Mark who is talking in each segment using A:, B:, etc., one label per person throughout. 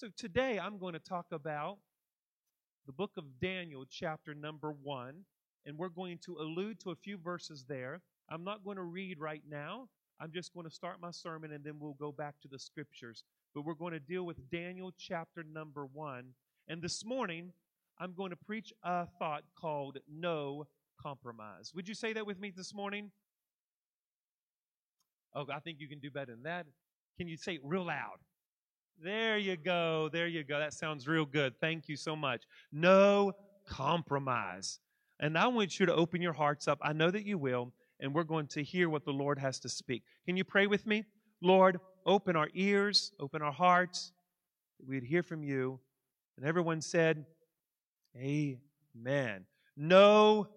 A: So today I'm going to talk about the book of Daniel, chapter number one, and we're going to allude to a few verses there. I'm not going to read right now. I'm just going to start my sermon and then we'll go back to the scriptures. But we're going to deal with Daniel chapter number one. And this morning, I'm going to preach a thought called no compromise. Would you say that with me this morning? Oh, I think you can do better than that. Can you say it real loud? There you go. There you go. That sounds real good. Thank you so much. No compromise. And I want you to open your hearts up. I know that you will and we're going to hear what the Lord has to speak. Can you pray with me? Lord, open our ears, open our hearts, we'd hear from you. And everyone said, Amen. No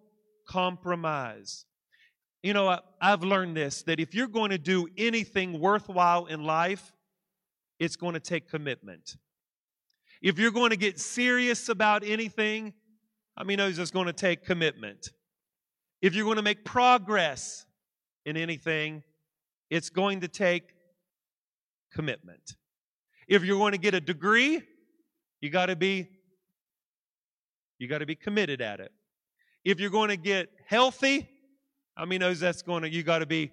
A: compromise. You know, I've learned this that if you're going to do anything worthwhile in life, it's going to take commitment. If you're going to get serious about anything, I mean, knows it's just going to take commitment. If you're going to make progress in anything, it's going to take commitment. If you're going to get a degree, you got to be you got to be committed at it. If you're going to get healthy, I mean, knows that's going to you got to be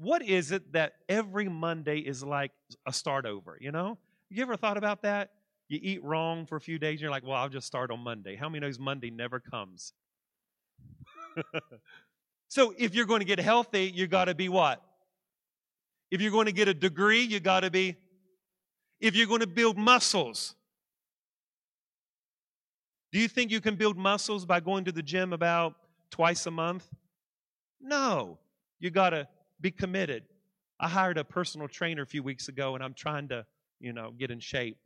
A: what is it that every Monday is like a start over, you know? You ever thought about that? You eat wrong for a few days, and you're like, well, I'll just start on Monday. How many knows Monday never comes? so if you're going to get healthy, you got to be what? If you're going to get a degree, you got to be. If you're going to build muscles, do you think you can build muscles by going to the gym about twice a month? No. You got to be committed. I hired a personal trainer a few weeks ago and I'm trying to, you know, get in shape,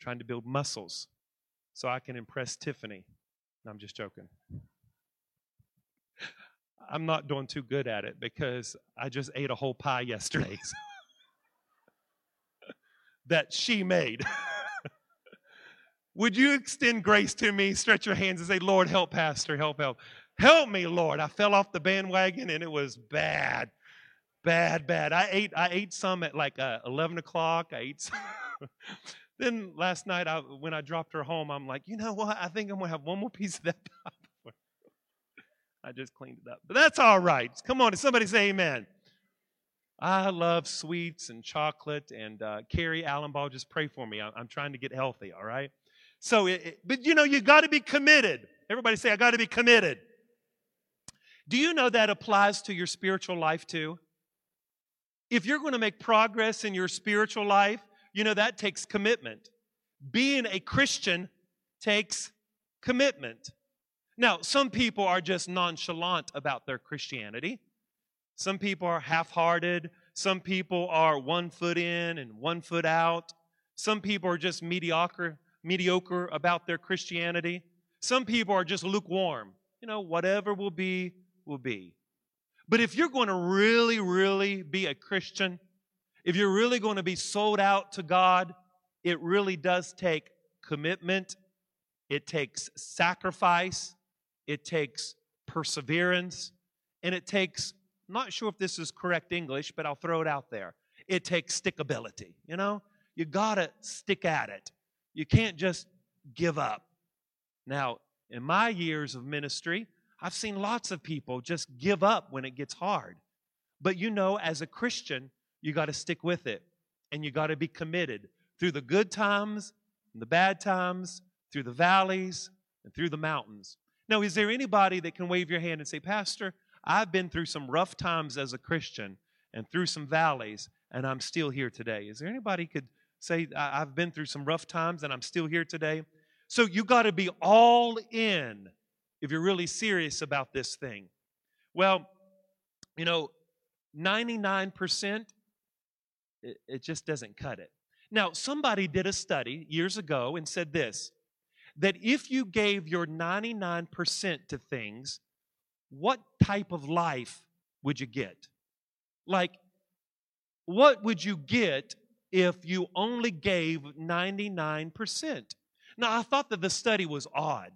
A: trying to build muscles so I can impress Tiffany. No, I'm just joking. I'm not doing too good at it because I just ate a whole pie yesterday that she made. Would you extend grace to me? Stretch your hands and say, Lord, help, Pastor, help, help. Help me, Lord. I fell off the bandwagon and it was bad. Bad, bad. I ate I ate some at like uh, 11 o'clock. I ate some. then last night I, when I dropped her home, I'm like, you know what? I think I'm going to have one more piece of that I just cleaned it up. But that's all right. Come on, somebody say amen. I love sweets and chocolate. And uh, Carrie Allenball, just pray for me. I'm, I'm trying to get healthy, all right? So, it, it, but you know, you got to be committed. Everybody say, I got to be committed. Do you know that applies to your spiritual life too? If you're going to make progress in your spiritual life, you know, that takes commitment. Being a Christian takes commitment. Now, some people are just nonchalant about their Christianity. Some people are half hearted. Some people are one foot in and one foot out. Some people are just mediocre, mediocre about their Christianity. Some people are just lukewarm. You know, whatever will be, will be. But if you're going to really, really be a Christian, if you're really going to be sold out to God, it really does take commitment, it takes sacrifice, it takes perseverance, and it takes, I'm not sure if this is correct English, but I'll throw it out there. It takes stickability, you know? You gotta stick at it. You can't just give up. Now, in my years of ministry, I've seen lots of people just give up when it gets hard. But you know, as a Christian, you got to stick with it and you got to be committed through the good times and the bad times, through the valleys and through the mountains. Now, is there anybody that can wave your hand and say, Pastor, I've been through some rough times as a Christian and through some valleys, and I'm still here today? Is there anybody could say, I've been through some rough times and I'm still here today? So you got to be all in if you're really serious about this thing. Well, you know, 99%, it, it just doesn't cut it. Now, somebody did a study years ago and said this that if you gave your 99% to things, what type of life would you get? Like, what would you get if you only gave 99%? Now, I thought that the study was odd,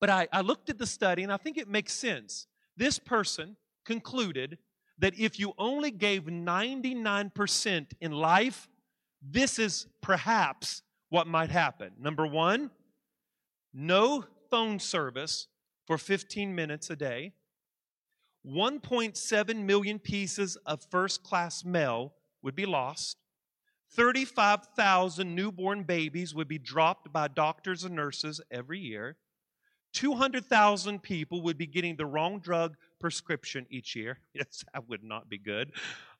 A: but I, I looked at the study and I think it makes sense. This person concluded that if you only gave 99% in life, this is perhaps what might happen. Number one, no phone service for 15 minutes a day. 1.7 million pieces of first class mail would be lost. 35,000 newborn babies would be dropped by doctors and nurses every year. 200,000 people would be getting the wrong drug prescription each year. Yes, that would not be good.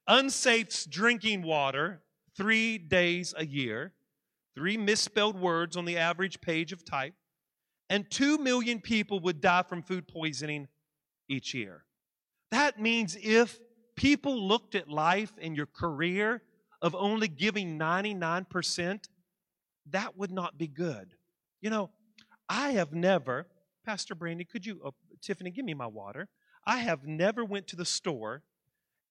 A: Unsafe drinking water three days a year. Three misspelled words on the average page of type. And 2 million people would die from food poisoning each year. That means if people looked at life and your career of only giving 99%, that would not be good. You know, I have never, Pastor Brandy, could you, oh, Tiffany, give me my water. I have never went to the store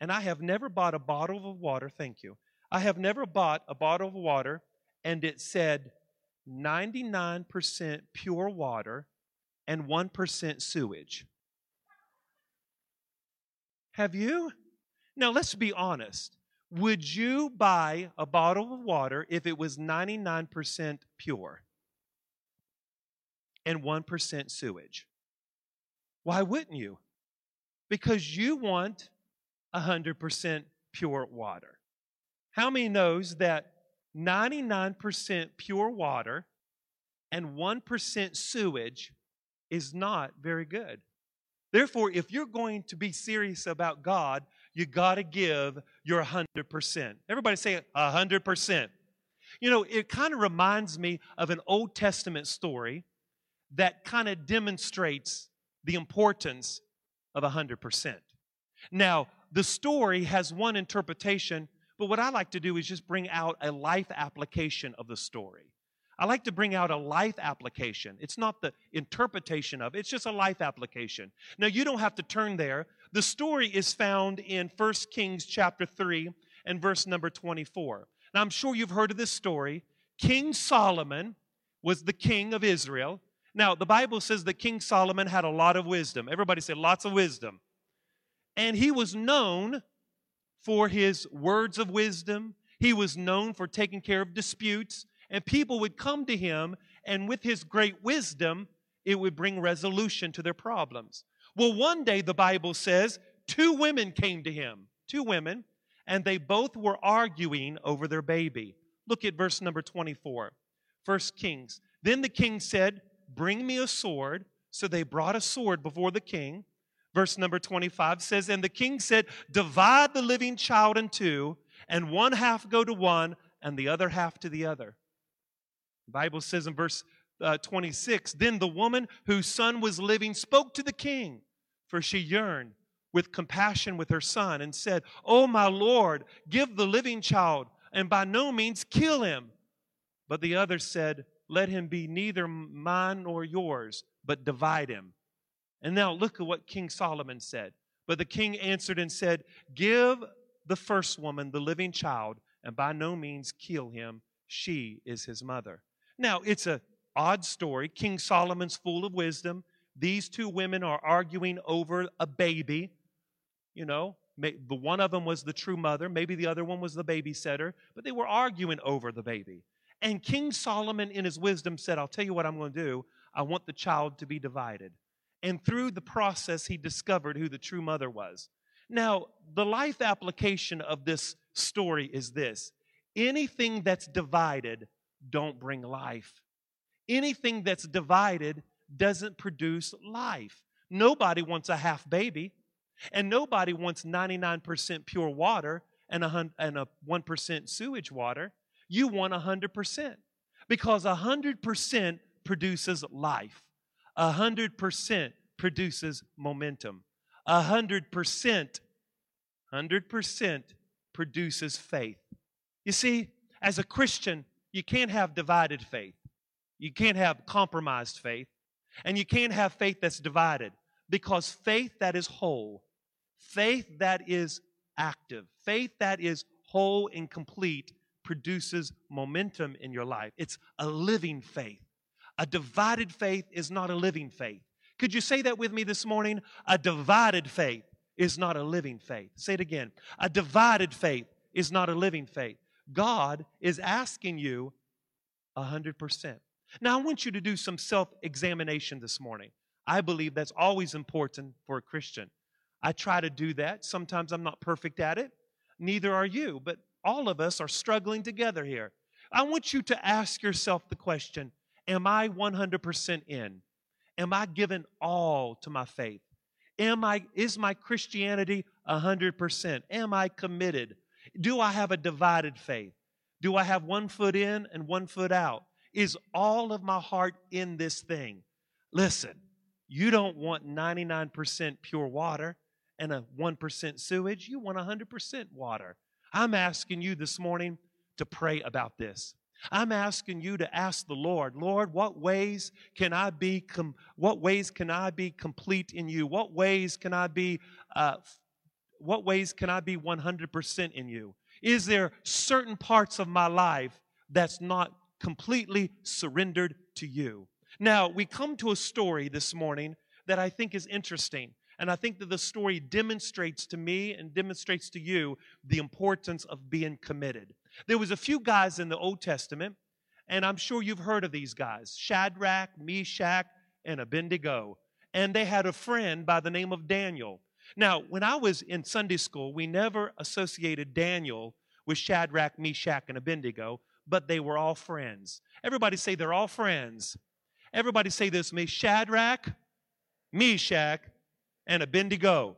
A: and I have never bought a bottle of water, thank you. I have never bought a bottle of water and it said 99% pure water and 1% sewage. Have you? Now, let's be honest. Would you buy a bottle of water if it was 99% pure and 1% sewage? Why wouldn't you? Because you want 100% pure water. How many knows that 99% pure water and 1% sewage is not very good? Therefore, if you're going to be serious about God, you got to give your 100%. Everybody say 100%. You know, it kind of reminds me of an Old Testament story that kind of demonstrates the importance of 100%. Now, the story has one interpretation, but what I like to do is just bring out a life application of the story. I like to bring out a life application. It's not the interpretation of it, it's just a life application. Now, you don't have to turn there. The story is found in 1 Kings chapter 3 and verse number 24. Now, I'm sure you've heard of this story. King Solomon was the king of Israel. Now, the Bible says that King Solomon had a lot of wisdom. Everybody say lots of wisdom. And he was known for his words of wisdom. He was known for taking care of disputes and people would come to him, and with his great wisdom, it would bring resolution to their problems. Well, one day the Bible says two women came to him, two women, and they both were arguing over their baby. Look at verse number 24, First Kings. Then the king said, Bring me a sword. So they brought a sword before the king. Verse number 25 says, And the king said, Divide the living child in two, and one half go to one, and the other half to the other. The Bible says in verse uh, 26 Then the woman whose son was living spoke to the king, for she yearned with compassion with her son and said, Oh, my Lord, give the living child, and by no means kill him. But the other said, Let him be neither mine nor yours, but divide him. And now look at what King Solomon said. But the king answered and said, Give the first woman the living child, and by no means kill him. She is his mother. Now, it's a odd story. King Solomon's full of wisdom. These two women are arguing over a baby. You know, the one of them was the true mother, maybe the other one was the babysitter, but they were arguing over the baby. And King Solomon, in his wisdom, said, I'll tell you what I'm going to do. I want the child to be divided. And through the process, he discovered who the true mother was. Now, the life application of this story is this anything that's divided don't bring life. Anything that's divided doesn't produce life. Nobody wants a half baby, and nobody wants 99% pure water and a, 1% sewage water. You want 100% because 100% produces life, 100% produces momentum, 100%, 100% produces faith. You see, as a Christian, you can't have divided faith. You can't have compromised faith. And you can't have faith that's divided because faith that is whole, faith that is active, faith that is whole and complete produces momentum in your life. It's a living faith. A divided faith is not a living faith. Could you say that with me this morning? A divided faith is not a living faith. Say it again. A divided faith is not a living faith. God is asking you 100%. Now, I want you to do some self examination this morning. I believe that's always important for a Christian. I try to do that. Sometimes I'm not perfect at it. Neither are you, but all of us are struggling together here. I want you to ask yourself the question Am I 100% in? Am I given all to my faith? Am I, is my Christianity 100%? Am I committed? Do I have a divided faith? Do I have one foot in and one foot out? Is all of my heart in this thing? Listen, you don't want 99% pure water and a 1% sewage. You want 100% water. I'm asking you this morning to pray about this. I'm asking you to ask the Lord, Lord, what ways can I be com- what ways can I be complete in you? What ways can I be uh, what ways can I be 100% in you? Is there certain parts of my life that's not completely surrendered to you? Now, we come to a story this morning that I think is interesting. And I think that the story demonstrates to me and demonstrates to you the importance of being committed. There was a few guys in the Old Testament, and I'm sure you've heard of these guys Shadrach, Meshach, and Abednego. And they had a friend by the name of Daniel. Now, when I was in Sunday school, we never associated Daniel with Shadrach, Meshach, and Abednego, but they were all friends. Everybody say they're all friends. Everybody say this me Shadrach, Meshach, and Abednego.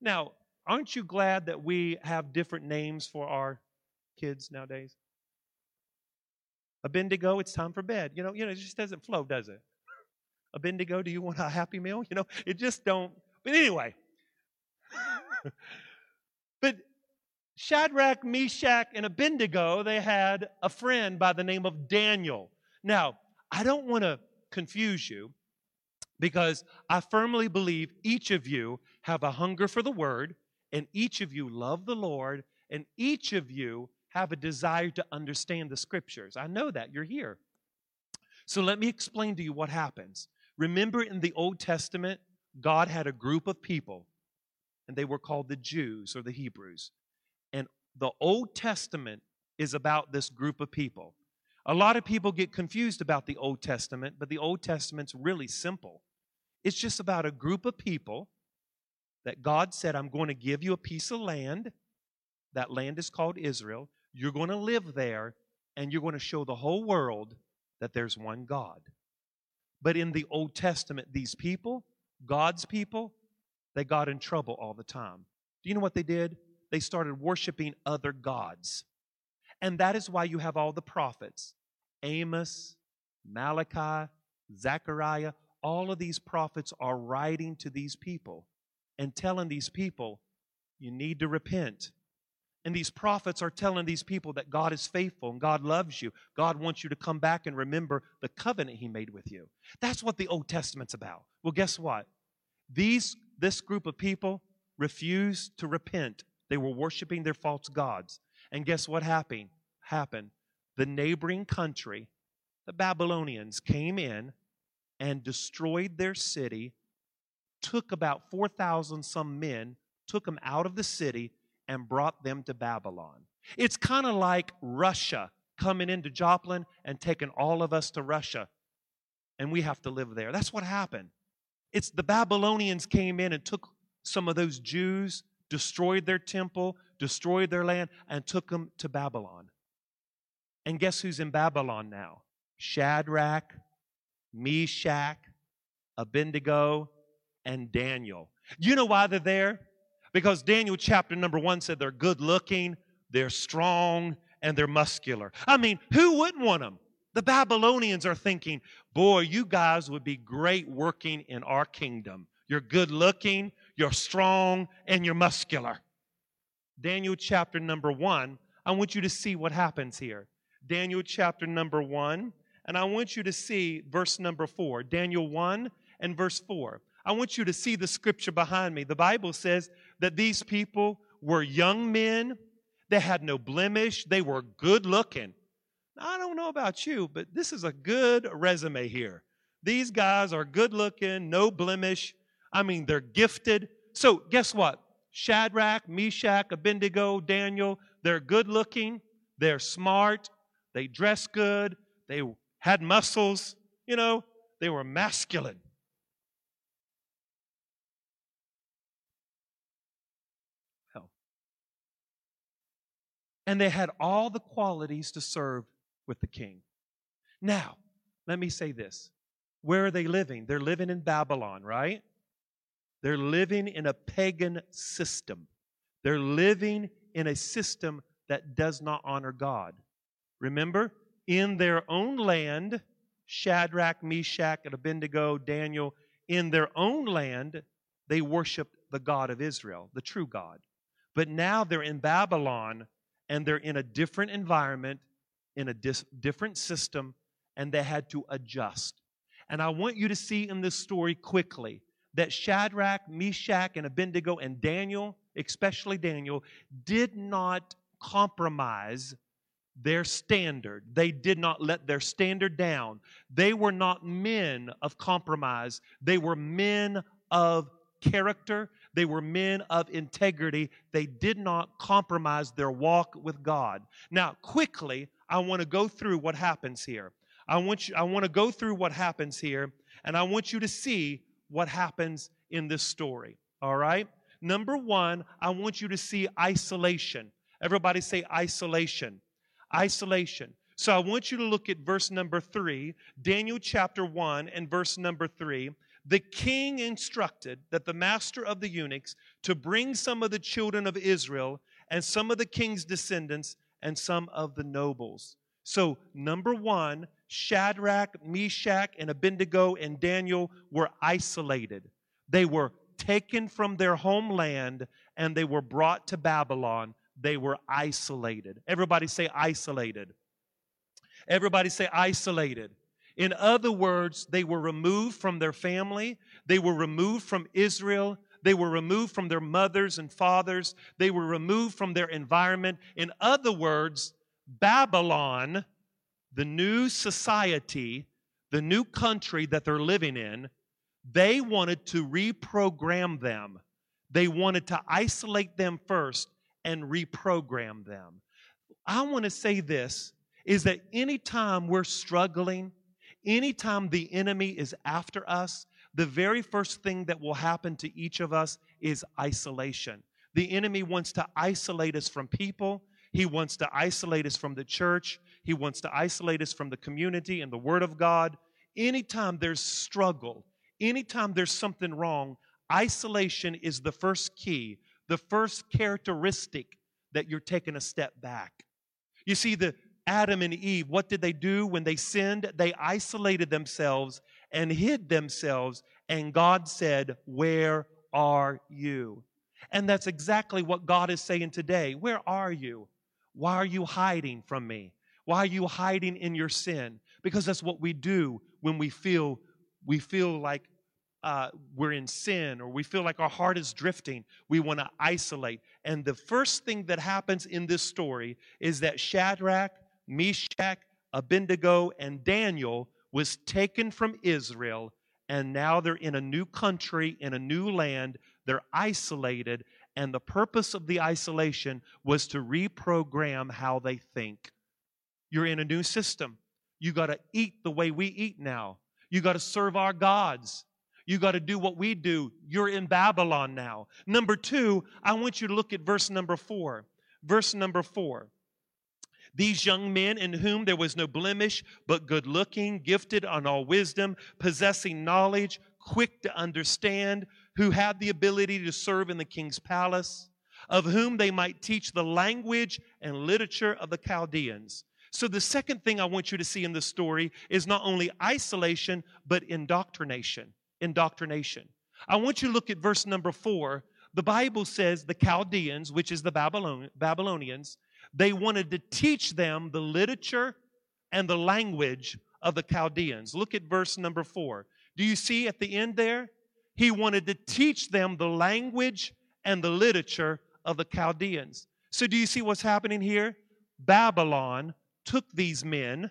A: Now, aren't you glad that we have different names for our kids nowadays? Abednego, it's time for bed. You know, you know, it just doesn't flow, does it? Abednego, do you want a happy meal? You know, it just don't. But anyway. but Shadrach, Meshach, and Abednego, they had a friend by the name of Daniel. Now, I don't want to confuse you because I firmly believe each of you have a hunger for the word, and each of you love the Lord, and each of you have a desire to understand the scriptures. I know that. You're here. So let me explain to you what happens. Remember in the Old Testament, God had a group of people, and they were called the Jews or the Hebrews. And the Old Testament is about this group of people. A lot of people get confused about the Old Testament, but the Old Testament's really simple. It's just about a group of people that God said, I'm going to give you a piece of land. That land is called Israel. You're going to live there, and you're going to show the whole world that there's one God. But in the Old Testament, these people, God's people, they got in trouble all the time. Do you know what they did? They started worshiping other gods. And that is why you have all the prophets Amos, Malachi, Zechariah. All of these prophets are writing to these people and telling these people, you need to repent. And these prophets are telling these people that God is faithful and God loves you. God wants you to come back and remember the covenant He made with you. That's what the Old Testament's about. Well, guess what? These, this group of people refused to repent. They were worshiping their false gods. And guess what happened? Happened. The neighboring country, the Babylonians, came in and destroyed their city, took about 4,000 some men, took them out of the city, and brought them to Babylon. It's kind of like Russia coming into Joplin and taking all of us to Russia, and we have to live there. That's what happened. It's the Babylonians came in and took some of those Jews, destroyed their temple, destroyed their land, and took them to Babylon. And guess who's in Babylon now? Shadrach, Meshach, Abednego, and Daniel. You know why they're there? Because Daniel chapter number one said they're good looking, they're strong, and they're muscular. I mean, who wouldn't want them? The Babylonians are thinking, boy, you guys would be great working in our kingdom. You're good looking, you're strong, and you're muscular. Daniel chapter number one, I want you to see what happens here. Daniel chapter number one, and I want you to see verse number four. Daniel 1 and verse 4. I want you to see the scripture behind me. The Bible says that these people were young men, they had no blemish, they were good looking. I don't know about you, but this is a good resume here. These guys are good looking, no blemish. I mean, they're gifted. So, guess what? Shadrach, Meshach, Abednego, Daniel, they're good looking, They're smart. They dress good. They had muscles. You know, they were masculine. Hell. And they had all the qualities to serve with the king. Now, let me say this. Where are they living? They're living in Babylon, right? They're living in a pagan system. They're living in a system that does not honor God. Remember, in their own land, Shadrach, Meshach, and Abednego, Daniel, in their own land, they worshiped the God of Israel, the true God. But now they're in Babylon and they're in a different environment, in a dis- different system, and they had to adjust. And I want you to see in this story quickly that Shadrach, Meshach, and Abednego, and Daniel, especially Daniel, did not compromise their standard. They did not let their standard down. They were not men of compromise, they were men of character. They were men of integrity. They did not compromise their walk with God. Now, quickly, I want to go through what happens here. I want you I want to go through what happens here and I want you to see what happens in this story. All right? Number 1, I want you to see isolation. Everybody say isolation. Isolation. So I want you to look at verse number 3, Daniel chapter 1 and verse number 3. The king instructed that the master of the eunuchs to bring some of the children of Israel and some of the king's descendants and some of the nobles. So, number one, Shadrach, Meshach, and Abednego and Daniel were isolated. They were taken from their homeland and they were brought to Babylon they were isolated. Everybody say isolated. Everybody say isolated. In other words, they were removed from their family, they were removed from Israel, they were removed from their mothers and fathers, they were removed from their environment. In other words, Babylon, the new society, the new country that they're living in, they wanted to reprogram them. They wanted to isolate them first and reprogram them. I want to say this is that anytime we're struggling, anytime the enemy is after us, the very first thing that will happen to each of us is isolation. The enemy wants to isolate us from people. He wants to isolate us from the church. He wants to isolate us from the community and the Word of God. Anytime there's struggle, anytime there's something wrong, isolation is the first key the first characteristic that you're taking a step back. You see, the Adam and Eve, what did they do when they sinned? They isolated themselves and hid themselves, and God said, Where are you? And that's exactly what God is saying today. Where are you? Why are you hiding from me? Why are you hiding in your sin? Because that's what we do when we feel we feel like uh, we're in sin or we feel like our heart is drifting, we want to isolate. And the first thing that happens in this story is that Shadrach, Meshach, Abednego, and Daniel was taken from Israel, and now they're in a new country, in a new land. They're isolated, and the purpose of the isolation was to reprogram how they think. You're in a new system. You got to eat the way we eat now. You got to serve our gods. You got to do what we do. You're in Babylon now. Number two, I want you to look at verse number four. Verse number four. These young men in whom there was no blemish, but good looking, gifted on all wisdom, possessing knowledge, quick to understand, who had the ability to serve in the king's palace, of whom they might teach the language and literature of the Chaldeans. So, the second thing I want you to see in this story is not only isolation, but indoctrination indoctrination. I want you to look at verse number four. The Bible says the Chaldeans, which is the Babylon, Babylonians, they wanted to teach them the literature and the language of the Chaldeans. Look at verse number four. Do you see at the end there? He wanted to teach them the language and the literature of the Chaldeans. So, do you see what's happening here? Babylon took these men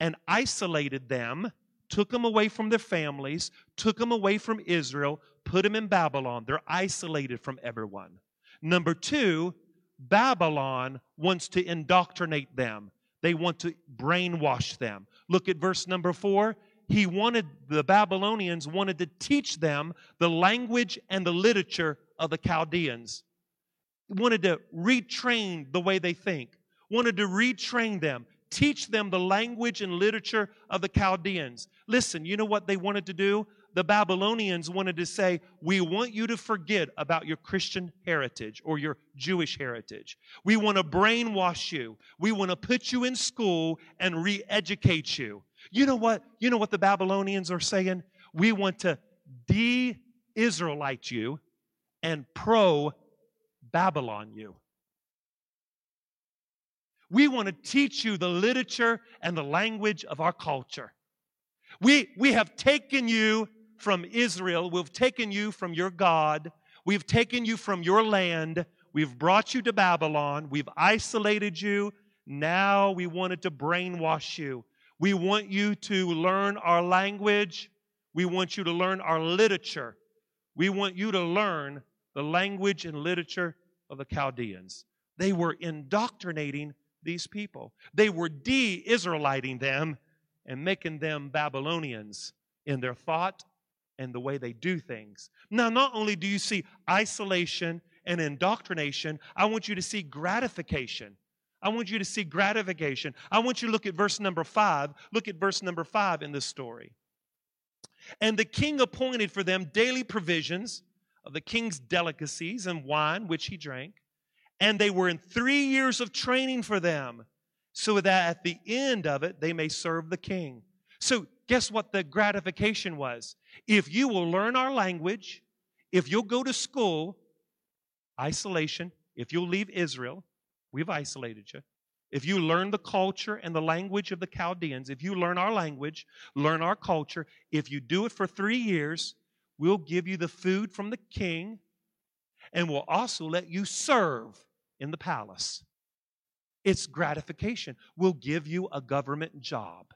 A: and isolated them took them away from their families, took them away from Israel, put them in Babylon. They're isolated from everyone. Number two, Babylon wants to indoctrinate them. They want to brainwash them. Look at verse number four. He wanted, the Babylonians wanted to teach them the language and the literature of the Chaldeans. Wanted to retrain the way they think, wanted to retrain them, teach them the language and literature of the Chaldeans. Listen, you know what they wanted to do? the Babylonians wanted to say, We want you to forget about your Christian heritage or your Jewish heritage. We want to brainwash you. We want to put you in school and re educate you. You know what? You know what the Babylonians are saying? We want to de Israelite you and pro Babylon you. We want to teach you the literature and the language of our culture. We, we have taken you from Israel. We've taken you from your God. We've taken you from your land. We've brought you to Babylon. We've isolated you. Now we wanted to brainwash you. We want you to learn our language. We want you to learn our literature. We want you to learn the language and literature of the Chaldeans. They were indoctrinating these people, they were de Israeliting them and making them Babylonians in their thought and the way they do things. Now, not only do you see isolation and indoctrination, I want you to see gratification. I want you to see gratification. I want you to look at verse number five. Look at verse number five in this story. And the king appointed for them daily provisions of the king's delicacies and wine, which he drank. And they were in three years of training for them, so that at the end of it they may serve the king. So, guess what the gratification was? If you will learn our language, if you'll go to school, isolation, if you'll leave Israel, we've isolated you. If you learn the culture and the language of the Chaldeans, if you learn our language, learn our culture, if you do it for three years, we'll give you the food from the king and we'll also let you serve in the palace. It's gratification. We'll give you a government job.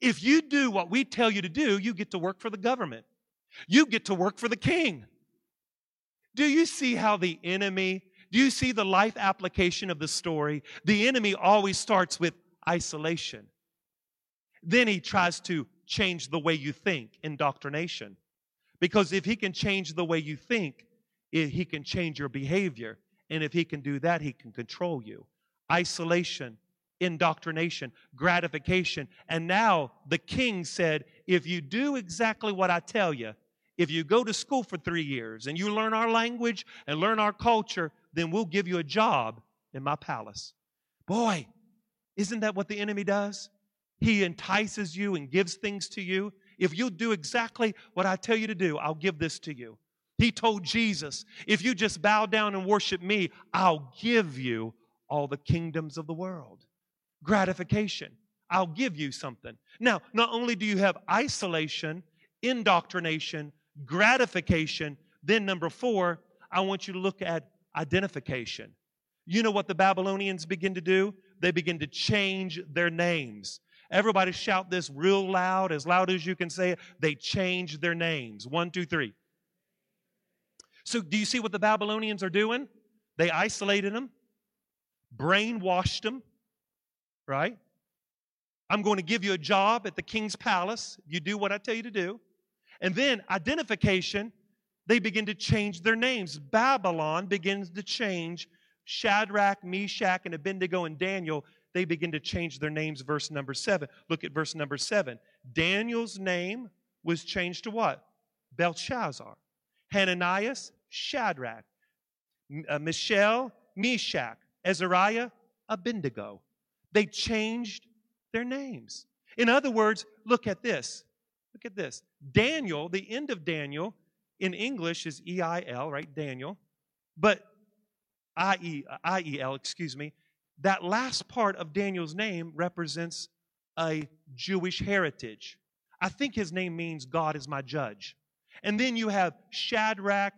A: If you do what we tell you to do, you get to work for the government. You get to work for the king. Do you see how the enemy, do you see the life application of the story? The enemy always starts with isolation. Then he tries to change the way you think, indoctrination. Because if he can change the way you think, he can change your behavior. And if he can do that, he can control you. Isolation indoctrination, gratification. And now the king said, if you do exactly what I tell you, if you go to school for three years and you learn our language and learn our culture, then we'll give you a job in my palace. Boy, isn't that what the enemy does? He entices you and gives things to you. If you'll do exactly what I tell you to do, I'll give this to you. He told Jesus, if you just bow down and worship me, I'll give you all the kingdoms of the world gratification. I'll give you something. Now, not only do you have isolation, indoctrination, gratification, then number four, I want you to look at identification. You know what the Babylonians begin to do? They begin to change their names. Everybody shout this real loud, as loud as you can say it. They change their names. One, two, three. So, do you see what the Babylonians are doing? They isolated them, brainwashed them, right? I'm going to give you a job at the king's palace. You do what I tell you to do. And then identification, they begin to change their names. Babylon begins to change. Shadrach, Meshach, and Abednego and Daniel, they begin to change their names. Verse number seven. Look at verse number seven. Daniel's name was changed to what? Belshazzar. Hananias, Shadrach. Uh, Meshach. Azariah, Abednego. They changed their names. In other words, look at this. Look at this. Daniel, the end of Daniel in English is E I L, right? Daniel. But I E I E L, excuse me. That last part of Daniel's name represents a Jewish heritage. I think his name means God is my judge. And then you have Shadrach,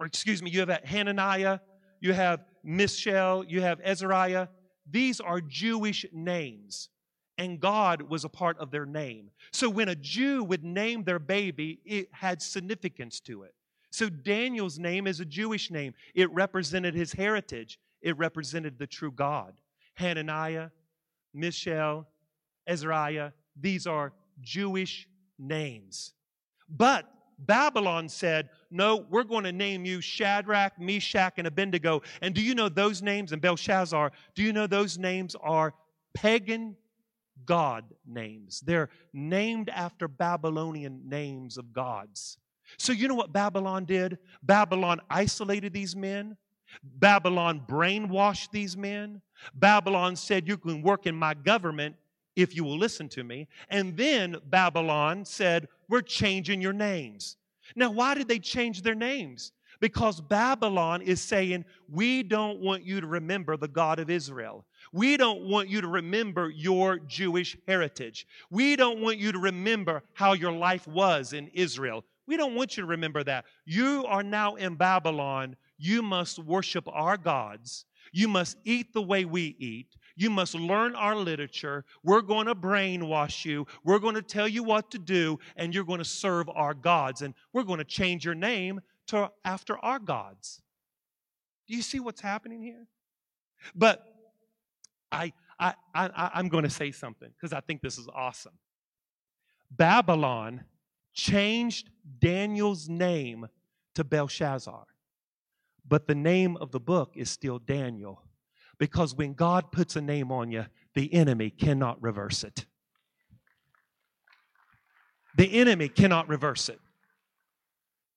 A: or excuse me, you have Hananiah, you have Mishael, you have Azariah. These are Jewish names, and God was a part of their name. So when a Jew would name their baby, it had significance to it. So Daniel's name is a Jewish name. It represented his heritage. It represented the true God. Hananiah, Mishael, Azariah, these are Jewish names. But Babylon said, No, we're going to name you Shadrach, Meshach, and Abednego. And do you know those names, and Belshazzar, do you know those names are pagan god names? They're named after Babylonian names of gods. So, you know what Babylon did? Babylon isolated these men. Babylon brainwashed these men. Babylon said, You can work in my government if you will listen to me. And then Babylon said, We're changing your names. Now, why did they change their names? Because Babylon is saying, We don't want you to remember the God of Israel. We don't want you to remember your Jewish heritage. We don't want you to remember how your life was in Israel. We don't want you to remember that. You are now in Babylon. You must worship our gods. You must eat the way we eat. You must learn our literature. We're going to brainwash you. We're going to tell you what to do, and you're going to serve our gods. And we're going to change your name to after our gods. Do you see what's happening here? But I, I, I, I'm going to say something because I think this is awesome. Babylon changed Daniel's name to Belshazzar, but the name of the book is still Daniel. Because when God puts a name on you, the enemy cannot reverse it. The enemy cannot reverse it.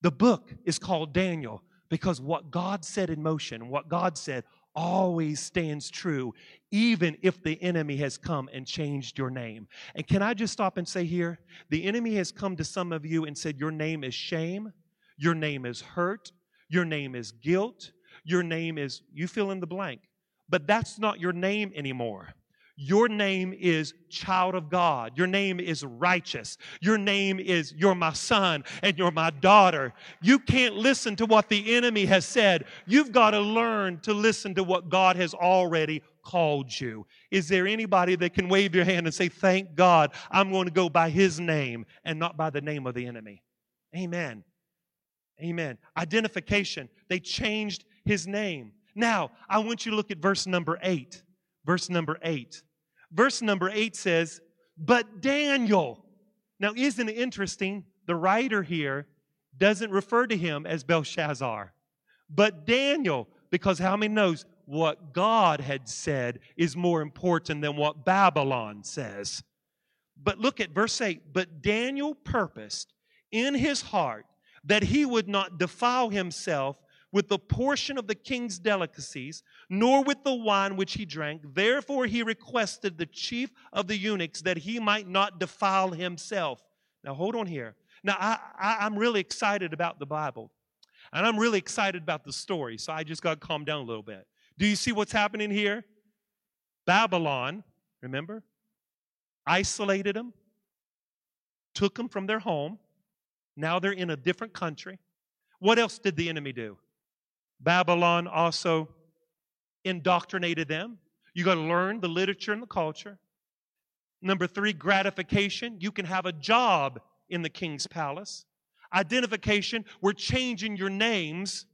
A: The book is called Daniel because what God set in motion, what God said, always stands true, even if the enemy has come and changed your name. And can I just stop and say here the enemy has come to some of you and said, Your name is shame, your name is hurt, your name is guilt, your name is, you fill in the blank. But that's not your name anymore. Your name is child of God. Your name is righteous. Your name is you're my son and you're my daughter. You can't listen to what the enemy has said. You've got to learn to listen to what God has already called you. Is there anybody that can wave your hand and say, Thank God, I'm going to go by his name and not by the name of the enemy? Amen. Amen. Identification. They changed his name. Now, I want you to look at verse number eight. Verse number eight. Verse number eight says, But Daniel. Now, isn't it interesting? The writer here doesn't refer to him as Belshazzar, but Daniel, because how many knows what God had said is more important than what Babylon says? But look at verse 8. But Daniel purposed in his heart that he would not defile himself with the portion of the king's delicacies, nor with the wine which he drank. Therefore, he requested the chief of the eunuchs that he might not defile himself. Now, hold on here. Now, I, I, am really excited about the Bible, and I'm really excited about the story, so I just got to calm down a little bit. Do you see what's happening here? Babylon, remember, isolated them, took them from their home. Now they're in a different country. What else did the enemy do? Babylon also indoctrinated them. You got to learn the literature and the culture. Number three, gratification. You can have a job in the king's palace. Identification, we're changing your names.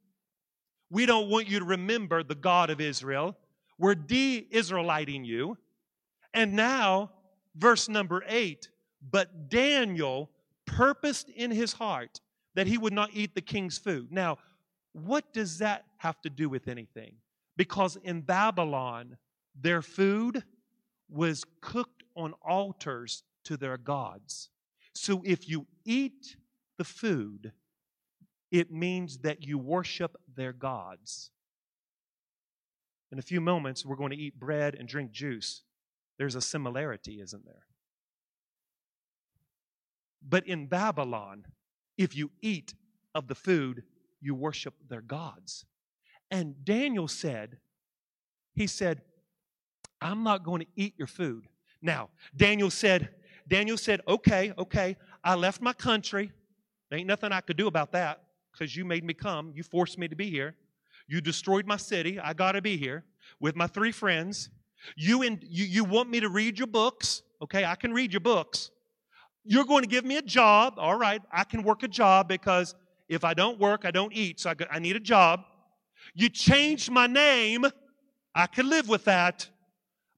A: We don't want you to remember the God of Israel. We're de Israeliting you. And now, verse number eight, but Daniel purposed in his heart that he would not eat the king's food. Now, what does that have to do with anything? Because in Babylon, their food was cooked on altars to their gods. So if you eat the food, it means that you worship their gods. In a few moments, we're going to eat bread and drink juice. There's a similarity, isn't there? But in Babylon, if you eat of the food, you worship their gods. And Daniel said, he said, I'm not going to eat your food. Now, Daniel said, Daniel said, okay, okay, I left my country. Ain't nothing I could do about that because you made me come. You forced me to be here. You destroyed my city. I got to be here with my three friends. You, in, you, you want me to read your books. Okay, I can read your books. You're going to give me a job. All right, I can work a job because if I don't work, I don't eat, so I, I need a job. You changed my name. I could live with that.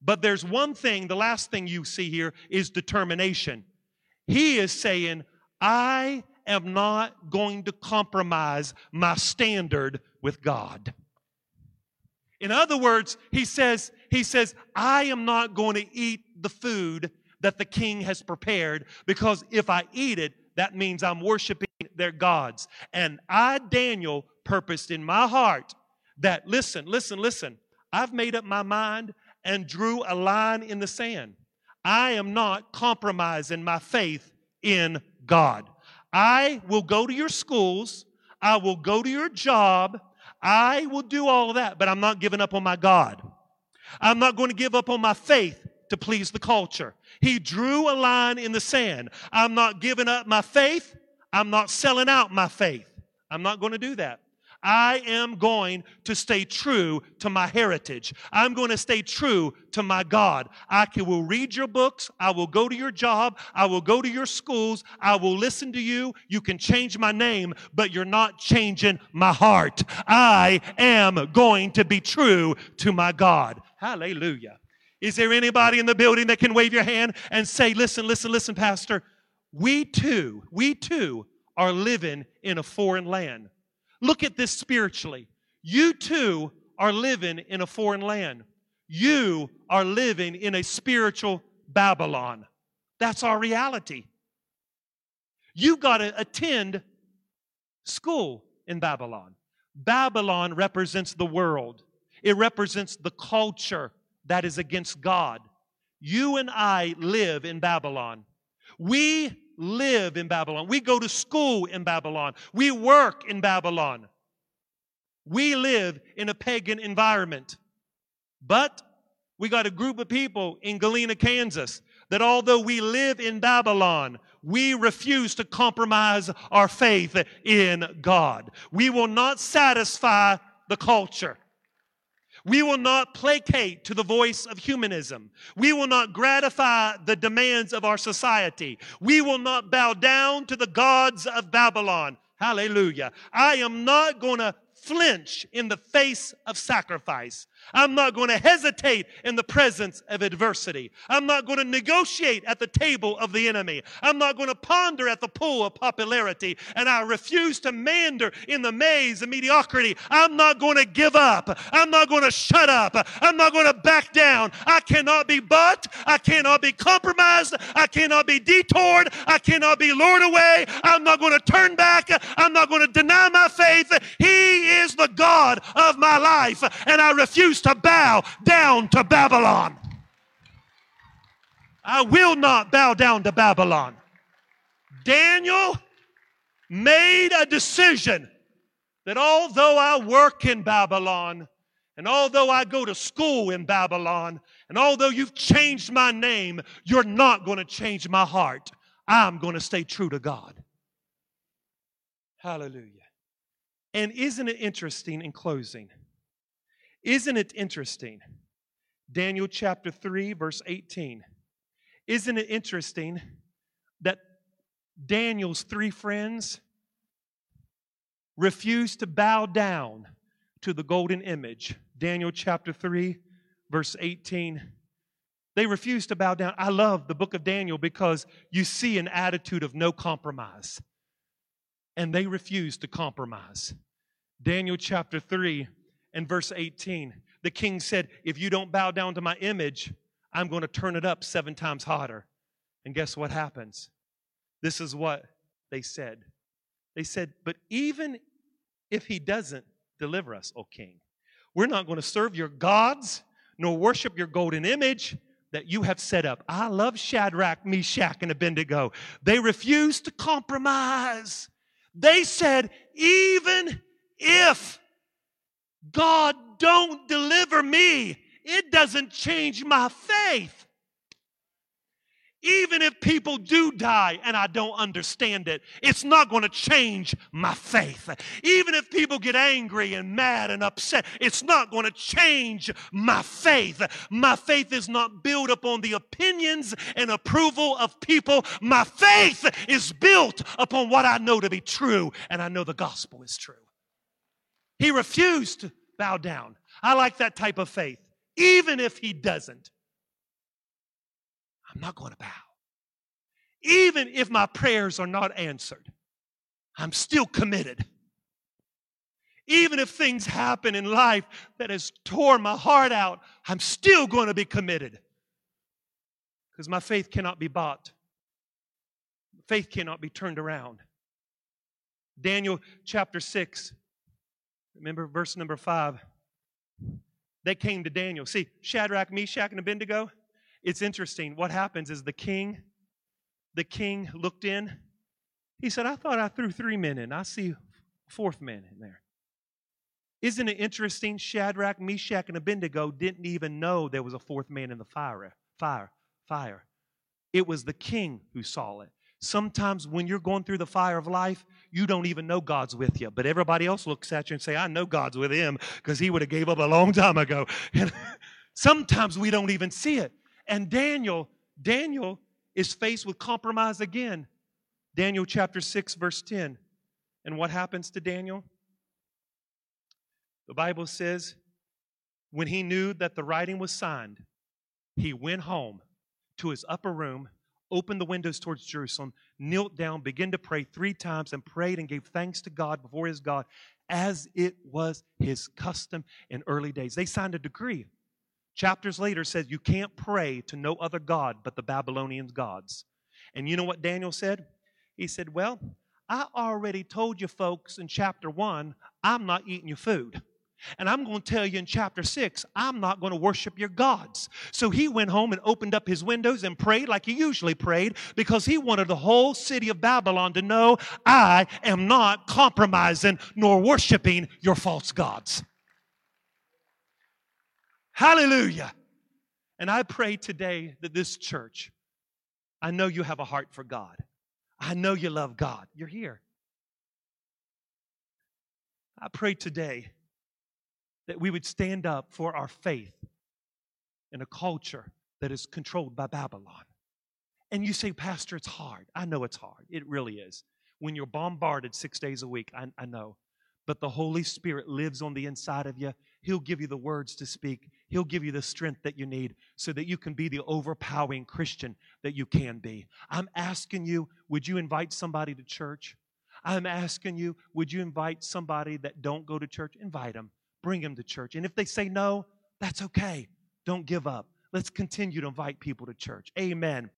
A: But there's one thing, the last thing you see here is determination. He is saying, I am not going to compromise my standard with God. In other words, he says, he says, I am not going to eat the food that the king has prepared because if I eat it, that means I'm worshiping their gods. And I, Daniel, purposed in my heart that, listen, listen, listen, I've made up my mind and drew a line in the sand. I am not compromising my faith in God. I will go to your schools, I will go to your job, I will do all of that, but I'm not giving up on my God. I'm not going to give up on my faith to please the culture. He drew a line in the sand. I'm not giving up my faith. I'm not selling out my faith. I'm not going to do that. I am going to stay true to my heritage. I'm going to stay true to my God. I can, will read your books. I will go to your job. I will go to your schools. I will listen to you. You can change my name, but you're not changing my heart. I am going to be true to my God. Hallelujah. Is there anybody in the building that can wave your hand and say, listen, listen, listen, Pastor? We too, we too are living in a foreign land. Look at this spiritually. You too are living in a foreign land. You are living in a spiritual Babylon. That's our reality. You got to attend school in Babylon. Babylon represents the world, it represents the culture that is against God. You and I live in Babylon. We live in Babylon. We go to school in Babylon. We work in Babylon. We live in a pagan environment. But we got a group of people in Galena, Kansas, that although we live in Babylon, we refuse to compromise our faith in God. We will not satisfy the culture. We will not placate to the voice of humanism. We will not gratify the demands of our society. We will not bow down to the gods of Babylon. Hallelujah. I am not going to flinch in the face of sacrifice. I'm not going to hesitate in the presence of adversity. I'm not going to negotiate at the table of the enemy. I'm not going to ponder at the pool of popularity. And I refuse to meander in the maze of mediocrity. I'm not going to give up. I'm not going to shut up. I'm not going to back down. I cannot be bought. I cannot be compromised. I cannot be detoured. I cannot be lured away. I'm not going to turn back. I'm not going to deny my faith. He is the God of my life. And I refuse to bow down to Babylon. I will not bow down to Babylon. Daniel made a decision that although I work in Babylon, and although I go to school in Babylon, and although you've changed my name, you're not going to change my heart. I'm going to stay true to God. Hallelujah. And isn't it interesting in closing? Isn't it interesting? Daniel chapter 3, verse 18. Isn't it interesting that Daniel's three friends refused to bow down to the golden image? Daniel chapter 3, verse 18. They refused to bow down. I love the book of Daniel because you see an attitude of no compromise. And they refused to compromise. Daniel chapter 3, and verse 18. The king said, If you don't bow down to my image, I'm going to turn it up seven times hotter. And guess what happens? This is what they said. They said, But even if he doesn't deliver us, O king, we're not going to serve your gods nor worship your golden image that you have set up. I love Shadrach, Meshach, and Abednego. They refused to compromise. They said, Even if God, don't deliver me. It doesn't change my faith. Even if people do die and I don't understand it, it's not going to change my faith. Even if people get angry and mad and upset, it's not going to change my faith. My faith is not built upon the opinions and approval of people. My faith is built upon what I know to be true, and I know the gospel is true. He refused to bow down. I like that type of faith, even if he doesn't. I'm not going to bow. Even if my prayers are not answered, I'm still committed. Even if things happen in life that has torn my heart out, I'm still going to be committed. Because my faith cannot be bought. Faith cannot be turned around. Daniel chapter 6, remember verse number 5. They came to Daniel. See, Shadrach, Meshach, and Abednego, it's interesting. What happens is the king, the king looked in. He said, I thought I threw three men in. I see fourth man in there. Isn't it interesting? Shadrach, Meshach, and Abednego didn't even know there was a fourth man in the fire. Fire. Fire. It was the king who saw it. Sometimes when you're going through the fire of life, you don't even know God's with you. But everybody else looks at you and say, I know God's with him because he would have gave up a long time ago. And sometimes we don't even see it. And Daniel, Daniel is faced with compromise again. Daniel chapter 6, verse 10. And what happens to Daniel? The Bible says, when he knew that the writing was signed, he went home to his upper room, opened the windows towards Jerusalem, knelt down, began to pray three times, and prayed and gave thanks to God before his God, as it was his custom in early days. They signed a decree Chapters later says you can't pray to no other God but the Babylonians' gods. And you know what Daniel said? He said, Well, I already told you folks in chapter one, I'm not eating your food. And I'm going to tell you in chapter 6, I'm not going to worship your gods. So he went home and opened up his windows and prayed like he usually prayed because he wanted the whole city of Babylon to know I am not compromising nor worshiping your false gods. Hallelujah. And I pray today that this church, I know you have a heart for God. I know you love God. You're here. I pray today that we would stand up for our faith in a culture that is controlled by Babylon. And you say, Pastor, it's hard. I know it's hard. It really is. When you're bombarded six days a week, I, I know. But the Holy Spirit lives on the inside of you. He'll give you the words to speak. He'll give you the strength that you need so that you can be the overpowering Christian that you can be. I'm asking you, would you invite somebody to church? I'm asking you, would you invite somebody that don't go to church? Invite them. Bring them to church. And if they say no, that's okay. Don't give up. Let's continue to invite people to church. Amen.